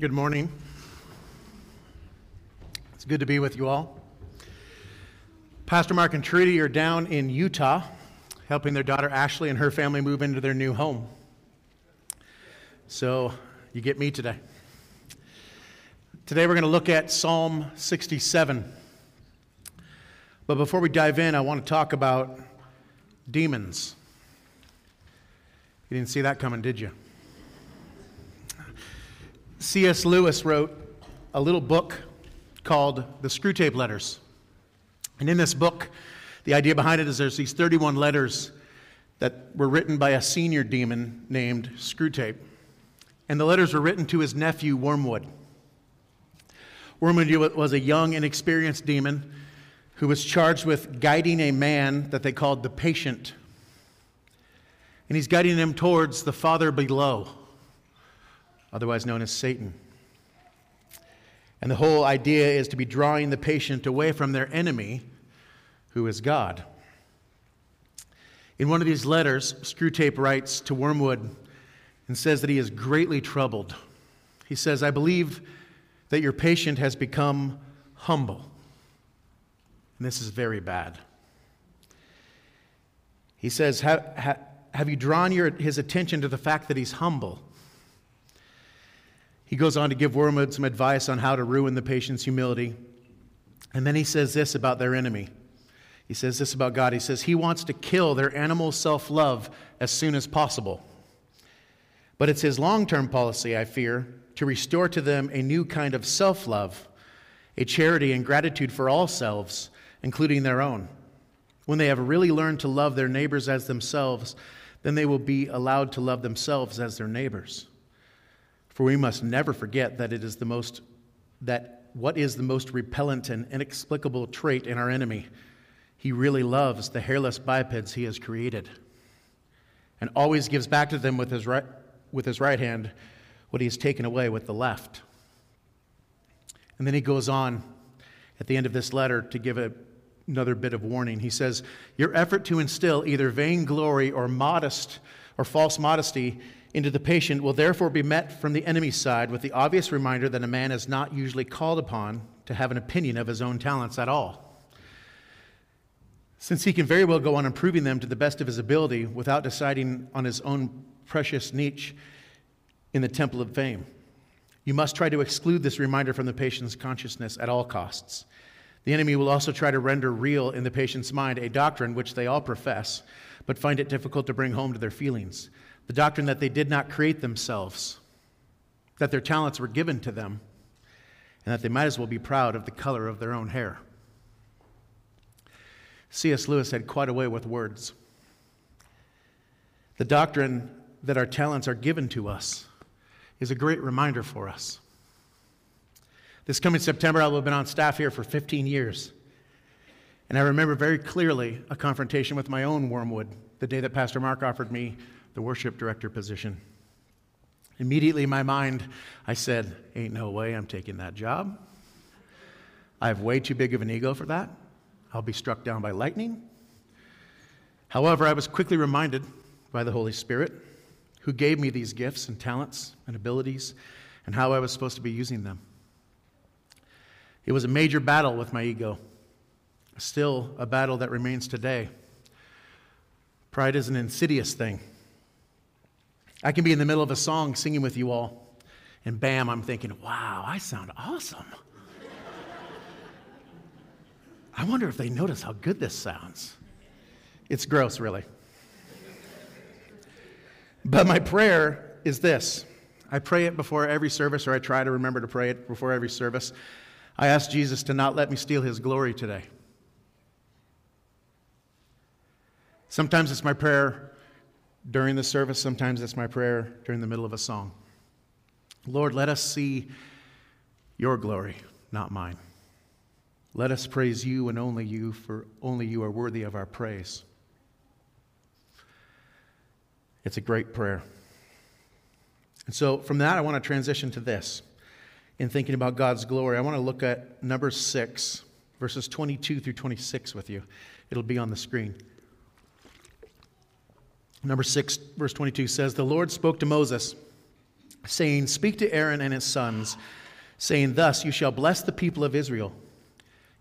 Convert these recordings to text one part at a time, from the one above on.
Good morning. It's good to be with you all. Pastor Mark and Trudy are down in Utah helping their daughter Ashley and her family move into their new home. So you get me today. Today we're going to look at Psalm 67. But before we dive in, I want to talk about demons. You didn't see that coming, did you? C.S. Lewis wrote a little book called The Screwtape Letters. And in this book, the idea behind it is there's these 31 letters that were written by a senior demon named Screwtape. And the letters were written to his nephew, Wormwood. Wormwood was a young, inexperienced demon who was charged with guiding a man that they called the patient. And he's guiding him towards the Father below otherwise known as Satan. And the whole idea is to be drawing the patient away from their enemy, who is God. In one of these letters, Screwtape writes to Wormwood and says that he is greatly troubled. He says, I believe that your patient has become humble. And this is very bad. He says, Have, have, you drawn your, his attention to the fact that he's humble? He goes on to give Wormwood some advice on how to ruin the patient's humility. And then he says this about their enemy. He says this about God. He says he wants to kill their animal self love as soon as possible. But it's his long term policy, I fear, to restore to them a new kind of self love, a charity and gratitude for all selves, including their own. When they have really learned to love their neighbors as themselves, then they will be allowed to love themselves as their neighbors. For we must never forget that it is the most that what is the most repellent and inexplicable trait in our enemy. He really loves the hairless bipeds he has created and always gives back to them with his right, with his right hand what he has taken away with the left. And then he goes on at the end of this letter to give a, another bit of warning. He says, Your effort to instill either vainglory or modest or false modesty into the patient will therefore be met from the enemy's side with the obvious reminder that a man is not usually called upon to have an opinion of his own talents at all. Since he can very well go on improving them to the best of his ability without deciding on his own precious niche in the temple of fame. You must try to exclude this reminder from the patient's consciousness at all costs. The enemy will also try to render real in the patient's mind a doctrine which they all profess, but find it difficult to bring home to their feelings the doctrine that they did not create themselves, that their talents were given to them, and that they might as well be proud of the color of their own hair. C.S. Lewis had quite a way with words. The doctrine that our talents are given to us is a great reminder for us. This coming September, I will have been on staff here for 15 years. And I remember very clearly a confrontation with my own wormwood the day that Pastor Mark offered me the worship director position. Immediately in my mind, I said, Ain't no way I'm taking that job. I have way too big of an ego for that. I'll be struck down by lightning. However, I was quickly reminded by the Holy Spirit, who gave me these gifts and talents and abilities, and how I was supposed to be using them. It was a major battle with my ego, still a battle that remains today. Pride is an insidious thing. I can be in the middle of a song singing with you all, and bam, I'm thinking, wow, I sound awesome. I wonder if they notice how good this sounds. It's gross, really. But my prayer is this I pray it before every service, or I try to remember to pray it before every service. I ask Jesus to not let me steal his glory today. Sometimes it's my prayer during the service. Sometimes that's my prayer during the middle of a song. Lord, let us see your glory, not mine. Let us praise you and only you, for only you are worthy of our praise. It's a great prayer. And so from that, I want to transition to this. In thinking about God's glory, I want to look at Numbers six, verses 22 through 26 with you. It'll be on the screen. Numbers 6, verse 22 says, The Lord spoke to Moses, saying, Speak to Aaron and his sons, saying, Thus you shall bless the people of Israel.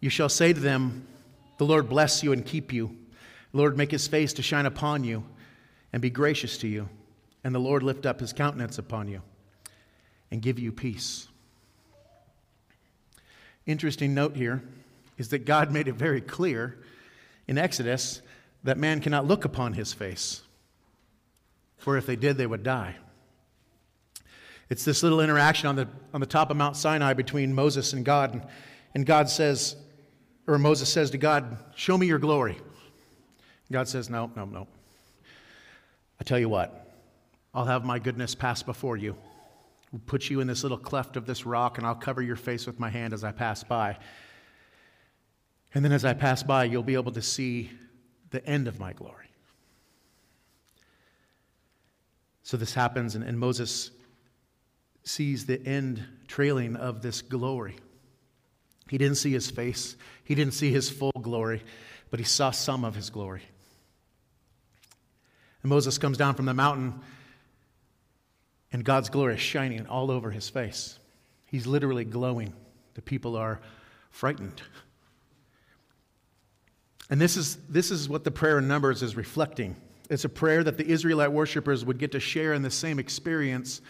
You shall say to them, The Lord bless you and keep you. The Lord make his face to shine upon you and be gracious to you. And the Lord lift up his countenance upon you and give you peace. Interesting note here is that God made it very clear in Exodus that man cannot look upon his face, for if they did, they would die. It's this little interaction on the, on the top of Mount Sinai between Moses and God. And, and God says, or Moses says to God, Show me your glory. God says, No, no, no. I tell you what, I'll have my goodness pass before you. I'll put you in this little cleft of this rock, and I'll cover your face with my hand as I pass by. And then as I pass by, you'll be able to see the end of my glory. So this happens, and, and Moses sees the end trailing of this glory. He didn't see his face, he didn't see his full glory, but he saw some of his glory. And Moses comes down from the mountain, and God's glory is shining all over his face. He's literally glowing. The people are frightened. And this is, this is what the prayer in Numbers is reflecting. It's a prayer that the Israelite worshipers would get to share in the same experience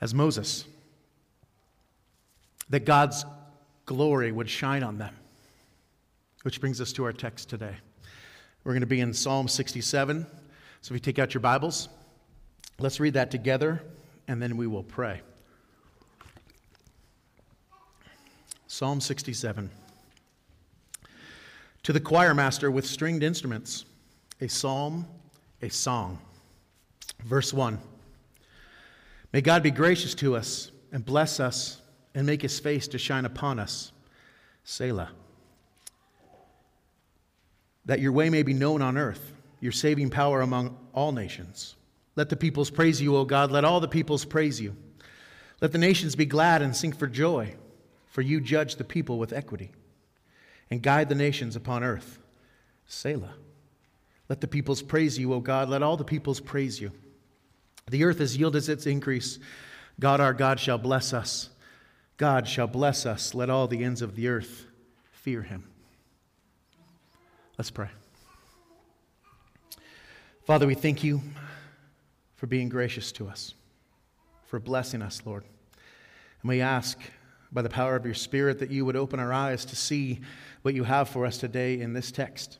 as Moses. That God's glory would shine on them. Which brings us to our text today. We're going to be in Psalm 67. So if you take out your Bibles, let's read that together and then we will pray. Psalm 67. To the choir master with stringed instruments, a psalm, a song. Verse 1. May God be gracious to us and bless us and make his face to shine upon us. Selah. That your way may be known on earth, your saving power among all nations. Let the peoples praise you, O God. Let all the peoples praise you. Let the nations be glad and sing for joy, for you judge the people with equity and guide the nations upon earth. Selah. Let the peoples praise you, O God. Let all the peoples praise you. The earth has yielded its increase. God our God shall bless us. God shall bless us. Let all the ends of the earth fear him. Let's pray. Father, we thank you for being gracious to us, for blessing us, Lord. And we ask by the power of your Spirit that you would open our eyes to see what you have for us today in this text.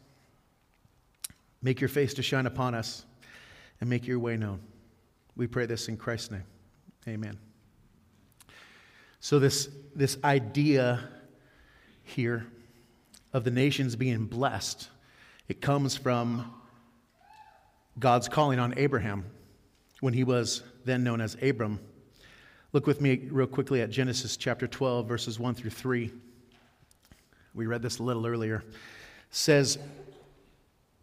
Make your face to shine upon us and make your way known. We pray this in Christ's name. Amen. So, this, this idea here of the nations being blessed, it comes from God's calling on Abraham when he was then known as Abram. Look with me real quickly at Genesis chapter 12, verses 1 through 3. We read this a little earlier. It says,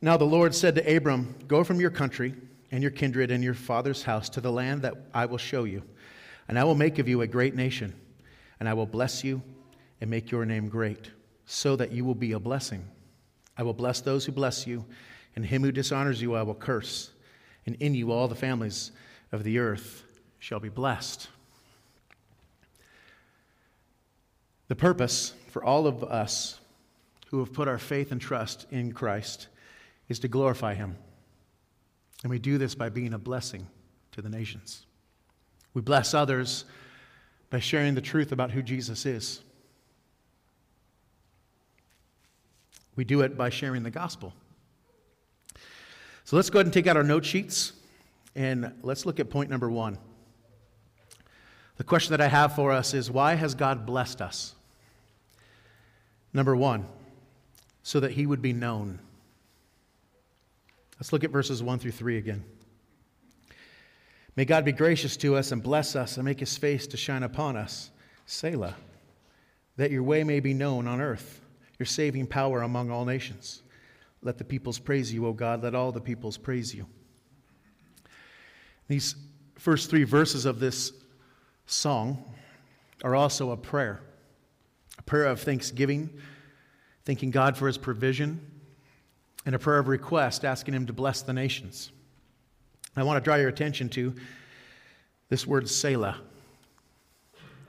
Now the Lord said to Abram, Go from your country and your kindred and your father's house to the land that I will show you. And I will make of you a great nation, and I will bless you and make your name great, so that you will be a blessing. I will bless those who bless you, and him who dishonors you I will curse, and in you all the families of the earth shall be blessed. The purpose for all of us who have put our faith and trust in Christ is to glorify him. And we do this by being a blessing to the nations. We bless others by sharing the truth about who Jesus is. We do it by sharing the gospel. So let's go ahead and take out our note sheets and let's look at point number one. The question that I have for us is why has God blessed us? Number one, so that he would be known. Let's look at verses 1 through 3 again. May God be gracious to us and bless us and make his face to shine upon us. Selah. That your way may be known on earth, your saving power among all nations. Let the peoples praise you, O God. Let all the peoples praise you. These first three verses of this song are also a prayer a prayer of thanksgiving, thanking God for his provision and a prayer of request asking Him to bless the nations. I want to draw your attention to This word Selah,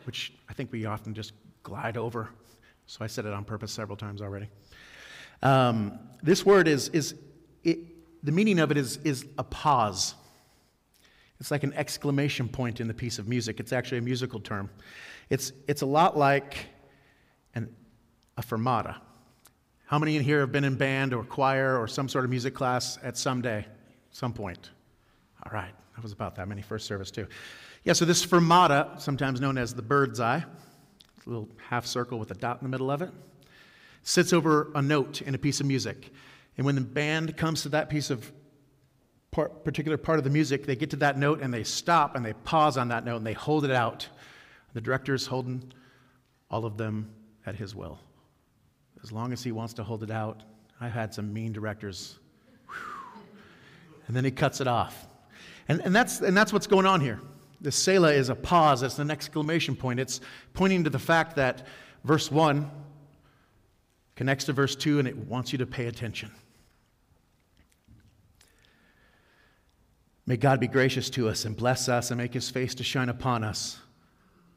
which I think we often just glide over, so I said it on purpose several times already. Um, this word is, is it, the meaning of it is, is a pause. It's like an exclamation point in the piece of music. It's actually a musical term. It's, it's a lot like an, a fermata. How many in here have been in band or choir or some sort of music class at some day, some point? All right, that was about that many first service, too. Yeah, so this fermata, sometimes known as the bird's eye, a little half circle with a dot in the middle of it, sits over a note in a piece of music. And when the band comes to that piece of part, particular part of the music, they get to that note and they stop and they pause on that note and they hold it out. The director is holding all of them at his will as long as he wants to hold it out. I've had some mean directors. And then he cuts it off. And, and, that's, and that's what's going on here. The Selah is a pause, it's an exclamation point. It's pointing to the fact that verse 1 connects to verse 2 and it wants you to pay attention. May God be gracious to us and bless us and make his face to shine upon us.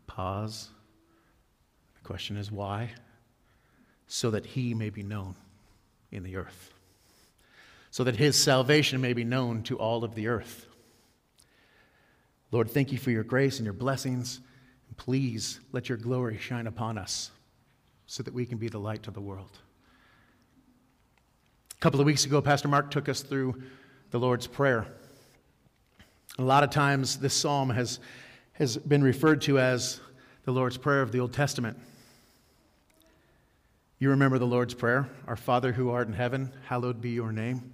Pause. The question is why? So that he may be known in the earth, so that his salvation may be known to all of the earth. Lord, thank you for your grace and your blessings. And please let your glory shine upon us so that we can be the light to the world. A couple of weeks ago, Pastor Mark took us through the Lord's Prayer. A lot of times, this psalm has, has been referred to as the Lord's Prayer of the Old Testament. You remember the Lord's Prayer Our Father who art in heaven, hallowed be your name.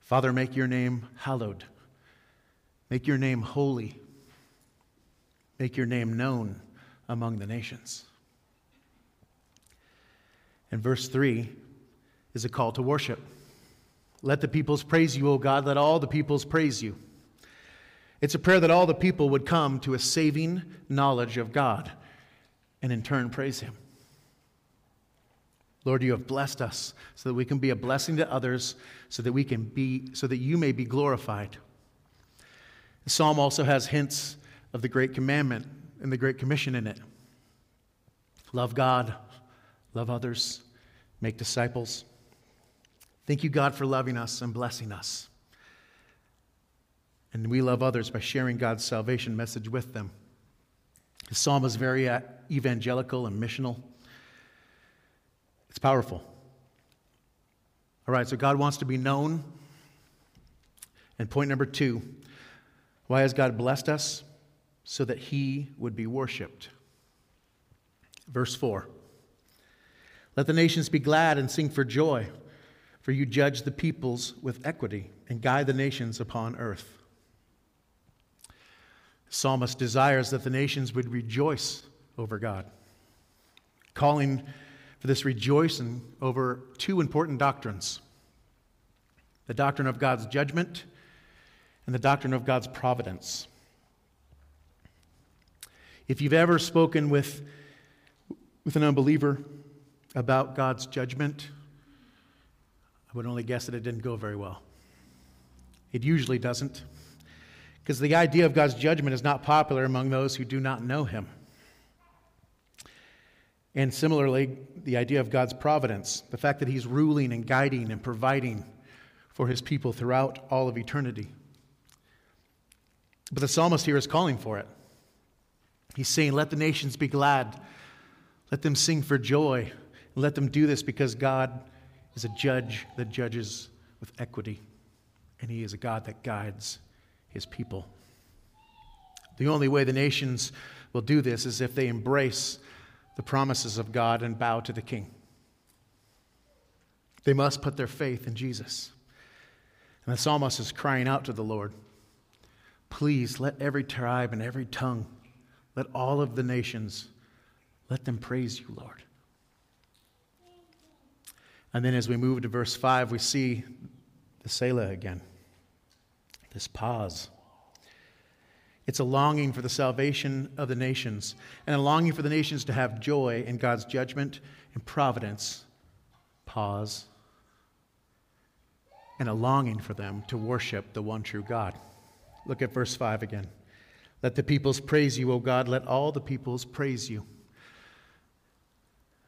Father, make your name hallowed. Make your name holy. Make your name known among the nations. And verse 3 is a call to worship. Let the peoples praise you, O God. Let all the peoples praise you. It's a prayer that all the people would come to a saving knowledge of God and in turn praise Him. Lord, you have blessed us so that we can be a blessing to others, so that we can be, so that you may be glorified. The psalm also has hints of the Great Commandment and the Great Commission in it. Love God, love others, make disciples. Thank you, God, for loving us and blessing us. And we love others by sharing God's salvation message with them. The psalm is very uh, evangelical and missional. It's powerful. All right, so God wants to be known. And point number two why has God blessed us? So that he would be worshiped. Verse 4 Let the nations be glad and sing for joy, for you judge the peoples with equity and guide the nations upon earth. The psalmist desires that the nations would rejoice over God, calling for this rejoicing over two important doctrines the doctrine of God's judgment and the doctrine of God's providence. If you've ever spoken with, with an unbeliever about God's judgment, I would only guess that it didn't go very well. It usually doesn't, because the idea of God's judgment is not popular among those who do not know Him. And similarly, the idea of God's providence, the fact that He's ruling and guiding and providing for His people throughout all of eternity. But the psalmist here is calling for it. He's saying, Let the nations be glad, let them sing for joy, let them do this because God is a judge that judges with equity, and He is a God that guides His people. The only way the nations will do this is if they embrace the promises of God and bow to the King. They must put their faith in Jesus. And the psalmist is crying out to the Lord Please let every tribe and every tongue, let all of the nations, let them praise you, Lord. And then as we move to verse 5, we see the Selah again, this pause. It's a longing for the salvation of the nations and a longing for the nations to have joy in God's judgment and providence. Pause. And a longing for them to worship the one true God. Look at verse 5 again. Let the peoples praise you, O God. Let all the peoples praise you.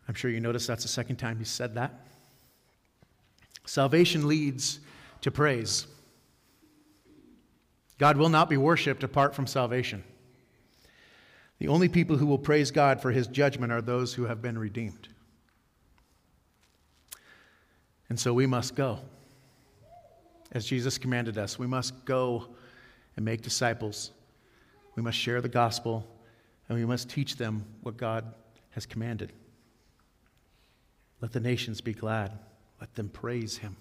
I'm sure you notice that's the second time he said that. Salvation leads to praise. God will not be worshiped apart from salvation. The only people who will praise God for his judgment are those who have been redeemed. And so we must go. As Jesus commanded us, we must go and make disciples. We must share the gospel, and we must teach them what God has commanded. Let the nations be glad. Let them praise him.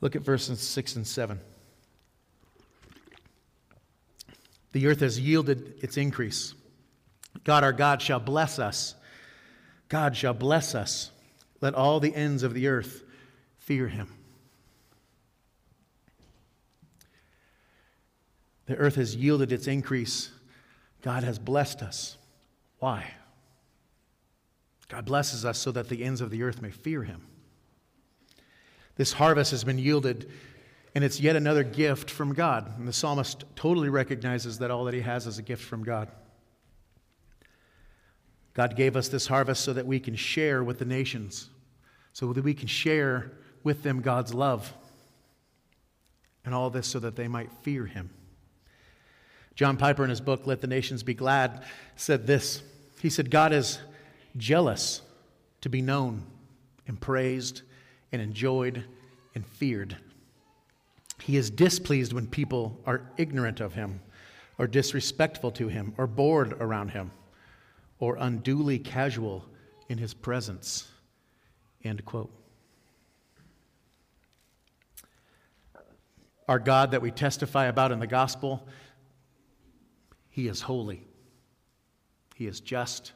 Look at verses 6 and 7. The earth has yielded its increase. God our God shall bless us. God shall bless us. Let all the ends of the earth fear him. The earth has yielded its increase. God has blessed us. Why? God blesses us so that the ends of the earth may fear him. This harvest has been yielded, and it's yet another gift from God. And the psalmist totally recognizes that all that he has is a gift from God. God gave us this harvest so that we can share with the nations, so that we can share with them God's love. And all this so that they might fear him. John Piper, in his book, Let the Nations Be Glad, said this. He said, God is jealous to be known and praised and enjoyed and feared. He is displeased when people are ignorant of him or disrespectful to him or bored around him or unduly casual in his presence. End quote. Our God that we testify about in the gospel, he is holy, he is just,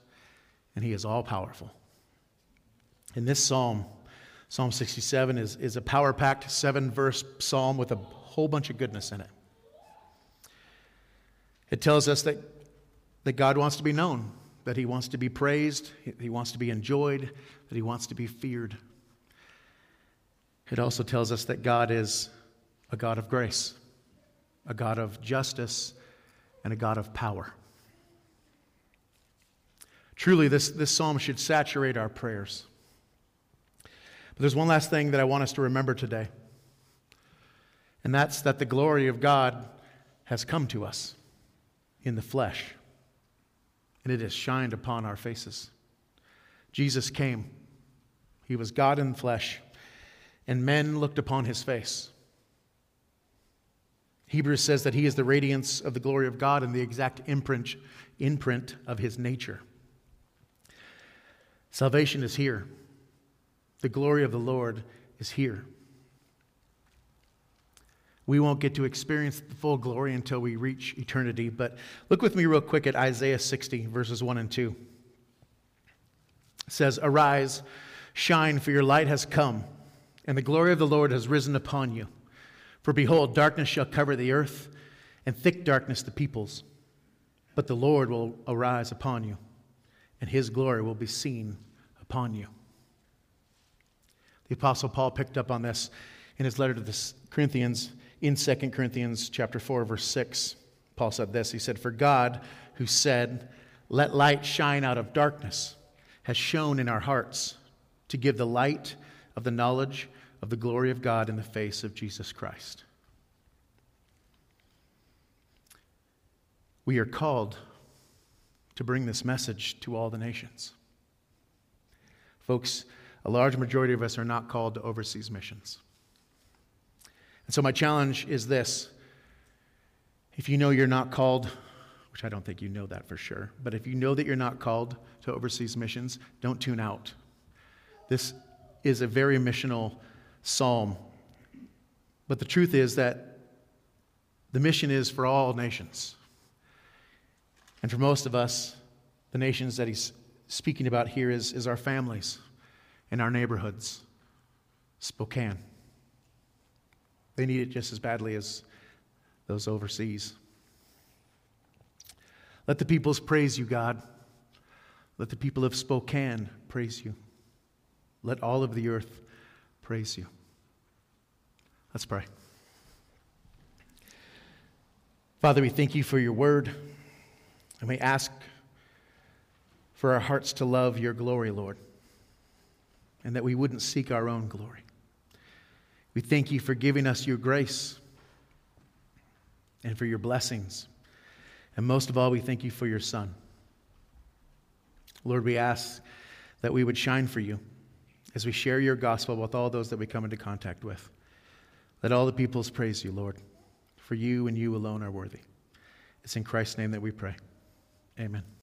and he is all powerful. In this psalm, Psalm 67 is, is a power packed seven verse psalm with a whole bunch of goodness in it. It tells us that, that God wants to be known, that He wants to be praised, He wants to be enjoyed, that He wants to be feared. It also tells us that God is a God of grace, a God of justice, and a God of power. Truly, this, this psalm should saturate our prayers. But there's one last thing that I want us to remember today, and that's that the glory of God has come to us in the flesh, and it has shined upon our faces. Jesus came, He was God in flesh, and men looked upon His face. Hebrews says that He is the radiance of the glory of God and the exact imprint, imprint of His nature. Salvation is here. The glory of the Lord is here. We won't get to experience the full glory until we reach eternity, but look with me real quick at Isaiah 60, verses 1 and 2. It says, Arise, shine, for your light has come, and the glory of the Lord has risen upon you. For behold, darkness shall cover the earth, and thick darkness the peoples. But the Lord will arise upon you, and his glory will be seen upon you. The Apostle Paul picked up on this in his letter to the Corinthians in 2 Corinthians chapter 4, verse 6. Paul said this. He said, For God, who said, Let light shine out of darkness, has shone in our hearts to give the light of the knowledge of the glory of God in the face of Jesus Christ. We are called to bring this message to all the nations. Folks, a large majority of us are not called to overseas missions. And so, my challenge is this if you know you're not called, which I don't think you know that for sure, but if you know that you're not called to overseas missions, don't tune out. This is a very missional psalm. But the truth is that the mission is for all nations. And for most of us, the nations that he's speaking about here is, is our families in our neighborhoods. Spokane. They need it just as badly as those overseas. Let the peoples praise you, God. Let the people of Spokane praise you. Let all of the earth praise you. Let's pray. Father, we thank you for your word, and we ask for our hearts to love your glory, Lord, and that we wouldn't seek our own glory. We thank you for giving us your grace and for your blessings. And most of all, we thank you for your Son. Lord, we ask that we would shine for you as we share your gospel with all those that we come into contact with. Let all the peoples praise you, Lord, for you and you alone are worthy. It's in Christ's name that we pray. Amen.